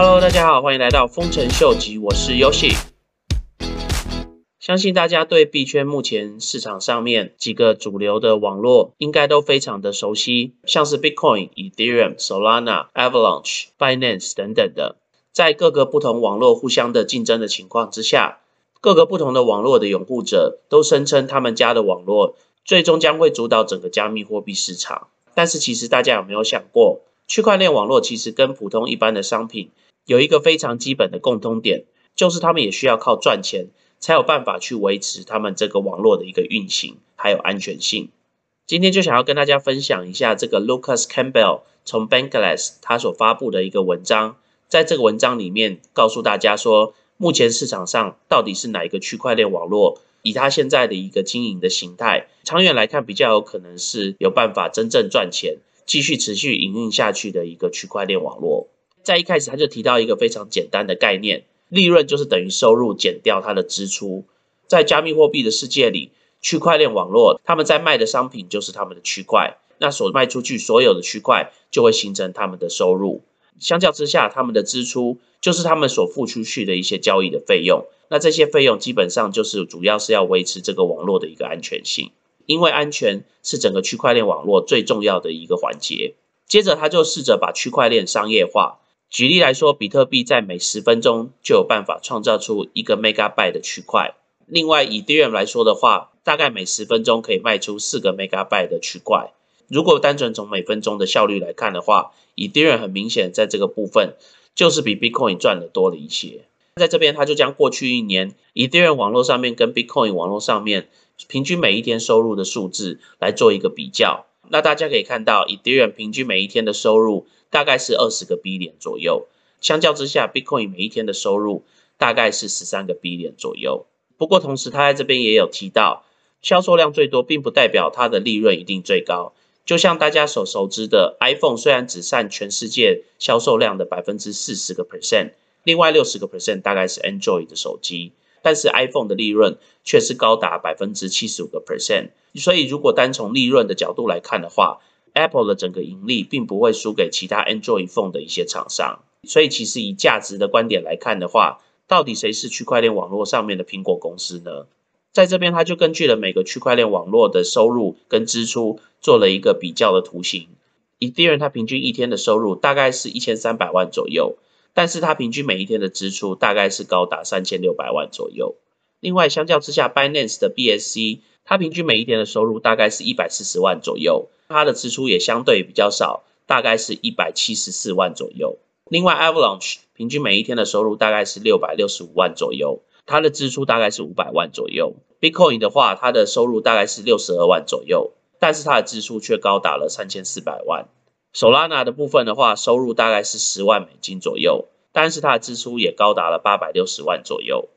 Hello，大家好，欢迎来到丰臣秀吉，我是 Yoshi。相信大家对币圈目前市场上面几个主流的网络应该都非常的熟悉，像是 Bitcoin、Ethereum、Solana、Avalanche、Finance 等等的。在各个不同网络互相的竞争的情况之下，各个不同的网络的拥护者都声称他们家的网络最终将会主导整个加密货币市场。但是其实大家有没有想过，区块链网络其实跟普通一般的商品有一个非常基本的共通点，就是他们也需要靠赚钱才有办法去维持他们这个网络的一个运行还有安全性。今天就想要跟大家分享一下这个 Lucas Campbell 从 Bankless 他所发布的一个文章。在这个文章里面，告诉大家说，目前市场上到底是哪一个区块链网络，以他现在的一个经营的形态，长远来看比较有可能是有办法真正赚钱、继续持续营运下去的一个区块链网络。在一开始他就提到一个非常简单的概念，利润就是等于收入减掉它的支出。在加密货币的世界里，区块链网络他们在卖的商品就是他们的区块，那所卖出去所有的区块就会形成他们的收入。相较之下，他们的支出就是他们所付出去的一些交易的费用。那这些费用基本上就是主要是要维持这个网络的一个安全性，因为安全是整个区块链网络最重要的一个环节。接着，他就试着把区块链商业化。举例来说，比特币在每十分钟就有办法创造出一个 megabyte 的区块。另外，以 Ethereum 来说的话，大概每十分钟可以卖出四个 megabyte 的区块。如果单纯从每分钟的效率来看的话，Ethereum 很明显在这个部分就是比 Bitcoin 赚的多了一些。在这边，他就将过去一年 Ethereum 网络上面跟 Bitcoin 网络上面平均每一天收入的数字来做一个比较。那大家可以看到，Ethereum 平均每一天的收入大概是二十个 B 点左右，相较之下，Bitcoin 每一天的收入大概是十三个 B 点左右。不过同时，他在这边也有提到，销售量最多并不代表它的利润一定最高。就像大家所熟知的，iPhone 虽然只占全世界销售量的百分之四十个 percent，另外六十个 percent 大概是 Android 的手机，但是 iPhone 的利润却是高达百分之七十五个 percent。所以如果单从利润的角度来看的话，Apple 的整个盈利并不会输给其他 Android phone 的一些厂商。所以其实以价值的观点来看的话，到底谁是区块链网络上面的苹果公司呢？在这边，他就根据了每个区块链网络的收入跟支出，做了一个比较的图形。Ethereum 它平均一天的收入大概是一千三百万左右，但是它平均每一天的支出大概是高达三千六百万左右。另外，相较之下，Binance 的 BSC 它平均每一天的收入大概是一百四十万左右，它的支出也相对比较少，大概是一百七十四万左右。另外，Avalanche 平均每一天的收入大概是六百六十五万左右。它的支出大概是五百万左右，Bitcoin 的话，它的收入大概是六十二万左右，但是它的支出却高达了三千四百万。Solana 的部分的话，收入大概是十万美金左右，但是它的支出也高达了八百六十万左右。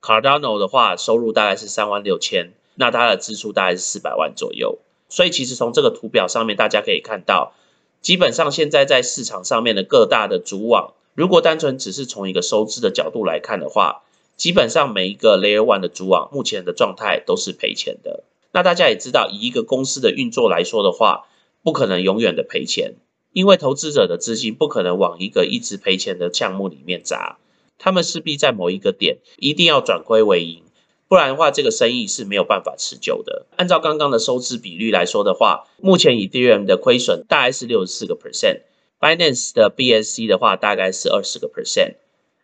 Cardano 的话，收入大概是三万六千，那它的支出大概是四百万左右。所以其实从这个图表上面，大家可以看到，基本上现在在市场上面的各大的主网，如果单纯只是从一个收支的角度来看的话，基本上每一个 Layer One 的主网目前的状态都是赔钱的。那大家也知道，以一个公司的运作来说的话，不可能永远的赔钱，因为投资者的资金不可能往一个一直赔钱的项目里面砸，他们势必在某一个点一定要转亏为盈，不然的话这个生意是没有办法持久的。按照刚刚的收支比率来说的话，目前以 DRAM 的亏损大概是六十四个 percent，Binance 的 BSC 的话大概是二十个 percent。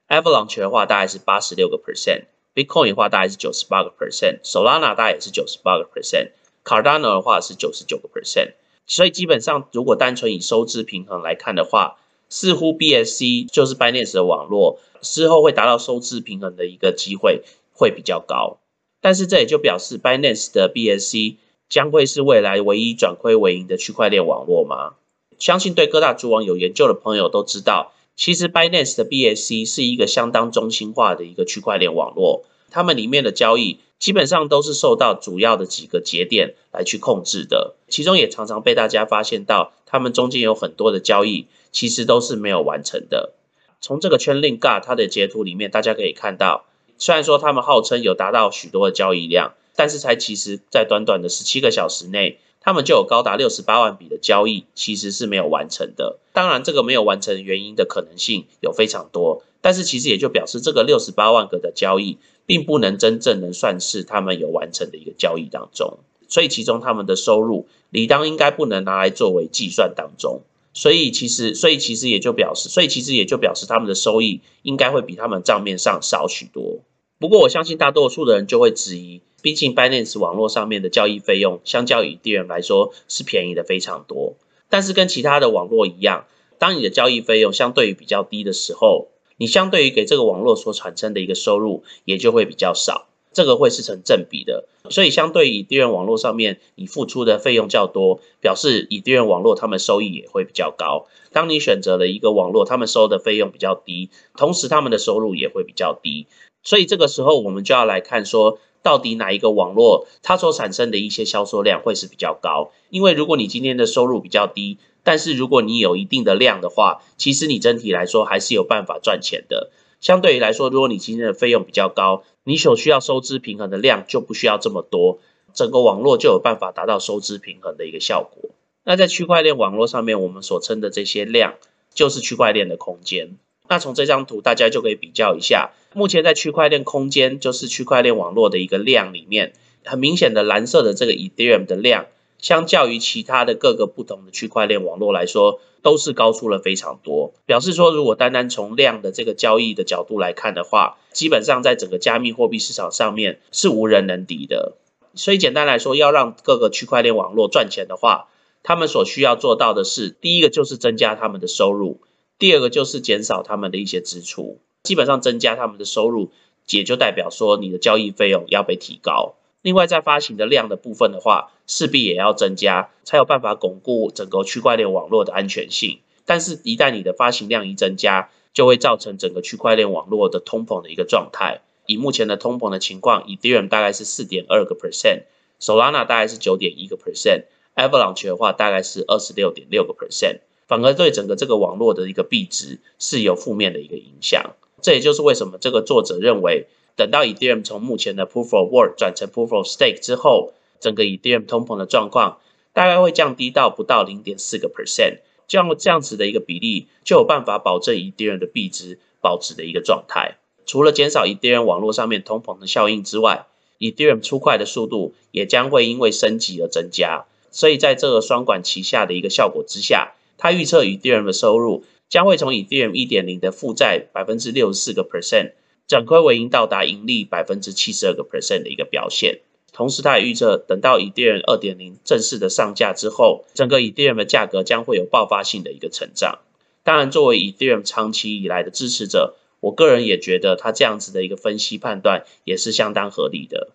Avalanche 的话大概是八十六个 percent，Bitcoin 的话大概是九十八个 percent，Solana 大概也是九十八个 percent，Cardano 的话是九十九个 percent。所以基本上，如果单纯以收支平衡来看的话，似乎 BSC 就是 Binance 的网络之后会达到收支平衡的一个机会会比较高。但是这也就表示 Binance 的 BSC 将会是未来唯一转亏为盈的区块链网络吗？相信对各大主网有研究的朋友都知道。其实 Binance 的 BSC 是一个相当中心化的一个区块链网络，它们里面的交易基本上都是受到主要的几个节点来去控制的，其中也常常被大家发现到，它们中间有很多的交易其实都是没有完成的。从这个圈 Link g a 它的截图里面，大家可以看到，虽然说他们号称有达到许多的交易量，但是才其实在短短的十七个小时内。他们就有高达六十八万笔的交易其实是没有完成的。当然，这个没有完成原因的可能性有非常多，但是其实也就表示这个六十八万个的交易，并不能真正能算是他们有完成的一个交易当中。所以其中他们的收入理当应该不能拿来作为计算当中。所以其实，所以其实也就表示，所以其实也就表示他们的收益应该会比他们账面上少许多。不过我相信大多数的人就会质疑，毕竟 Binance 网络上面的交易费用相较于 Ethereum 来说是便宜的非常多。但是跟其他的网络一样，当你的交易费用相对于比较低的时候，你相对于给这个网络所产生的一个收入也就会比较少。这个会是成正比的，所以相对以地缘网络上面你付出的费用较多，表示以地缘网络他们收益也会比较高。当你选择了一个网络，他们收的费用比较低，同时他们的收入也会比较低。所以这个时候我们就要来看说，到底哪一个网络它所产生的一些销售量会是比较高？因为如果你今天的收入比较低，但是如果你有一定的量的话，其实你整体来说还是有办法赚钱的。相对于来说，如果你今天的费用比较高，你所需要收支平衡的量就不需要这么多，整个网络就有办法达到收支平衡的一个效果。那在区块链网络上面，我们所称的这些量就是区块链的空间。那从这张图大家就可以比较一下，目前在区块链空间就是区块链网络的一个量里面，很明显的蓝色的这个 Ethereum 的量。相较于其他的各个不同的区块链网络来说，都是高出了非常多。表示说，如果单单从量的这个交易的角度来看的话，基本上在整个加密货币市场上面是无人能敌的。所以简单来说，要让各个区块链网络赚钱的话，他们所需要做到的是，第一个就是增加他们的收入，第二个就是减少他们的一些支出。基本上增加他们的收入，也就代表说你的交易费用要被提高。另外，在发行的量的部分的话，势必也要增加，才有办法巩固整个区块链网络的安全性。但是，一旦你的发行量一增加，就会造成整个区块链网络的通膨的一个状态。以目前的通膨的情况，Ethereum 大概是四点二个 percent，Solana 大概是九点一个 percent，Avalanche 的话大概是二十六点六个 percent，反而对整个这个网络的一个币值是有负面的一个影响。这也就是为什么这个作者认为。等到 Ethereum 从目前的 Proof of Work 转成 Proof of Stake 之后，整个 Ethereum 通膨的状况大概会降低到不到零点四个 percent，这样这样子的一个比例就有办法保证 Ethereum 的币值保持的一个状态。除了减少 Ethereum 网络上面通膨的效应之外，Ethereum 出块的速度也将会因为升级而增加。所以在这个双管齐下的一个效果之下，他预测 Ethereum 的收入将会从 Ethereum 一点零的负债百分之六十四个 percent。整亏为盈到达盈利百分之七十二个 percent 的一个表现，同时他也预测，等到以太坊二点零正式的上架之后，整个以太坊的价格将会有爆发性的一个成长。当然，作为以太坊长期以来的支持者，我个人也觉得他这样子的一个分析判断也是相当合理的。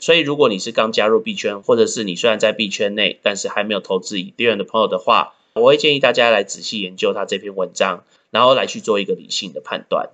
所以，如果你是刚加入币圈，或者是你虽然在币圈内，但是还没有投资以太坊的朋友的话，我会建议大家来仔细研究他这篇文章，然后来去做一个理性的判断。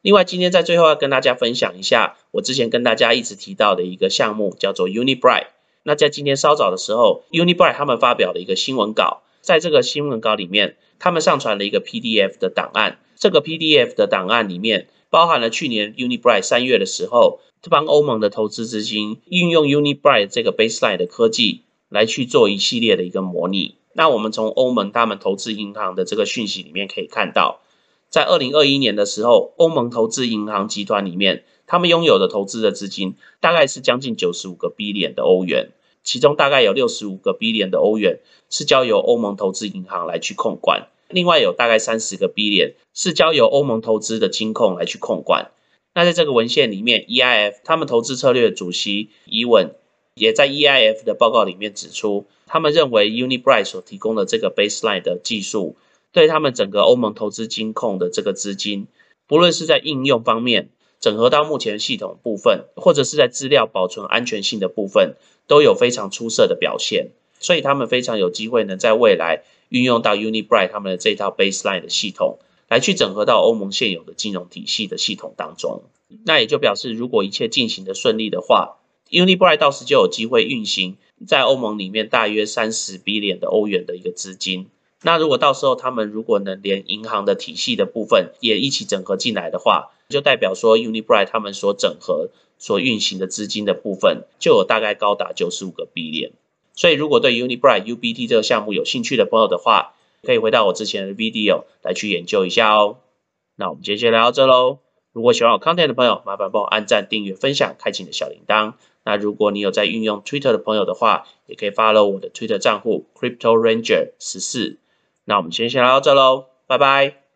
另外，今天在最后要跟大家分享一下，我之前跟大家一直提到的一个项目，叫做 Unibright。那在今天稍早的时候，Unibright 他们发表了一个新闻稿，在这个新闻稿里面，他们上传了一个 PDF 的档案。这个 PDF 的档案里面，包含了去年 Unibright 三月的时候，这帮欧盟的投资资金运用 Unibright 这个 Baseline 的科技来去做一系列的一个模拟。那我们从欧盟他们投资银行的这个讯息里面可以看到。在二零二一年的时候，欧盟投资银行集团里面，他们拥有的投资的资金大概是将近九十五个 B 点的欧元，其中大概有六十五个 B 点的欧元是交由欧盟投资银行来去控管，另外有大概三十个 B 点是交由欧盟投资的金控来去控管。那在这个文献里面，EIF 他们投资策略主席伊文也在 EIF 的报告里面指出，他们认为 Unibright 所提供的这个 baseline 的技术。对他们整个欧盟投资金控的这个资金，不论是在应用方面整合到目前系统部分，或者是在资料保存安全性的部分，都有非常出色的表现。所以他们非常有机会能在未来运用到 Unibright 他们的这套 baseline 的系统，来去整合到欧盟现有的金融体系的系统当中。那也就表示，如果一切进行的顺利的话，Unibright 到时就有机会运行在欧盟里面大约三十 billion 的欧元的一个资金。那如果到时候他们如果能连银行的体系的部分也一起整合进来的话，就代表说 Unibright 他们所整合所运行的资金的部分就有大概高达九十五个 billion。所以如果对 Unibright UBT 这个项目有兴趣的朋友的话，可以回到我之前的 video 来去研究一下哦。那我们今天就聊到这喽。如果喜欢我 content 的朋友，麻烦帮我按赞、订阅、分享，开启你的小铃铛。那如果你有在运用 Twitter 的朋友的话，也可以 follow 我的 Twitter 账户 Crypto Ranger 十四。那我们今天先聊到这喽，拜拜。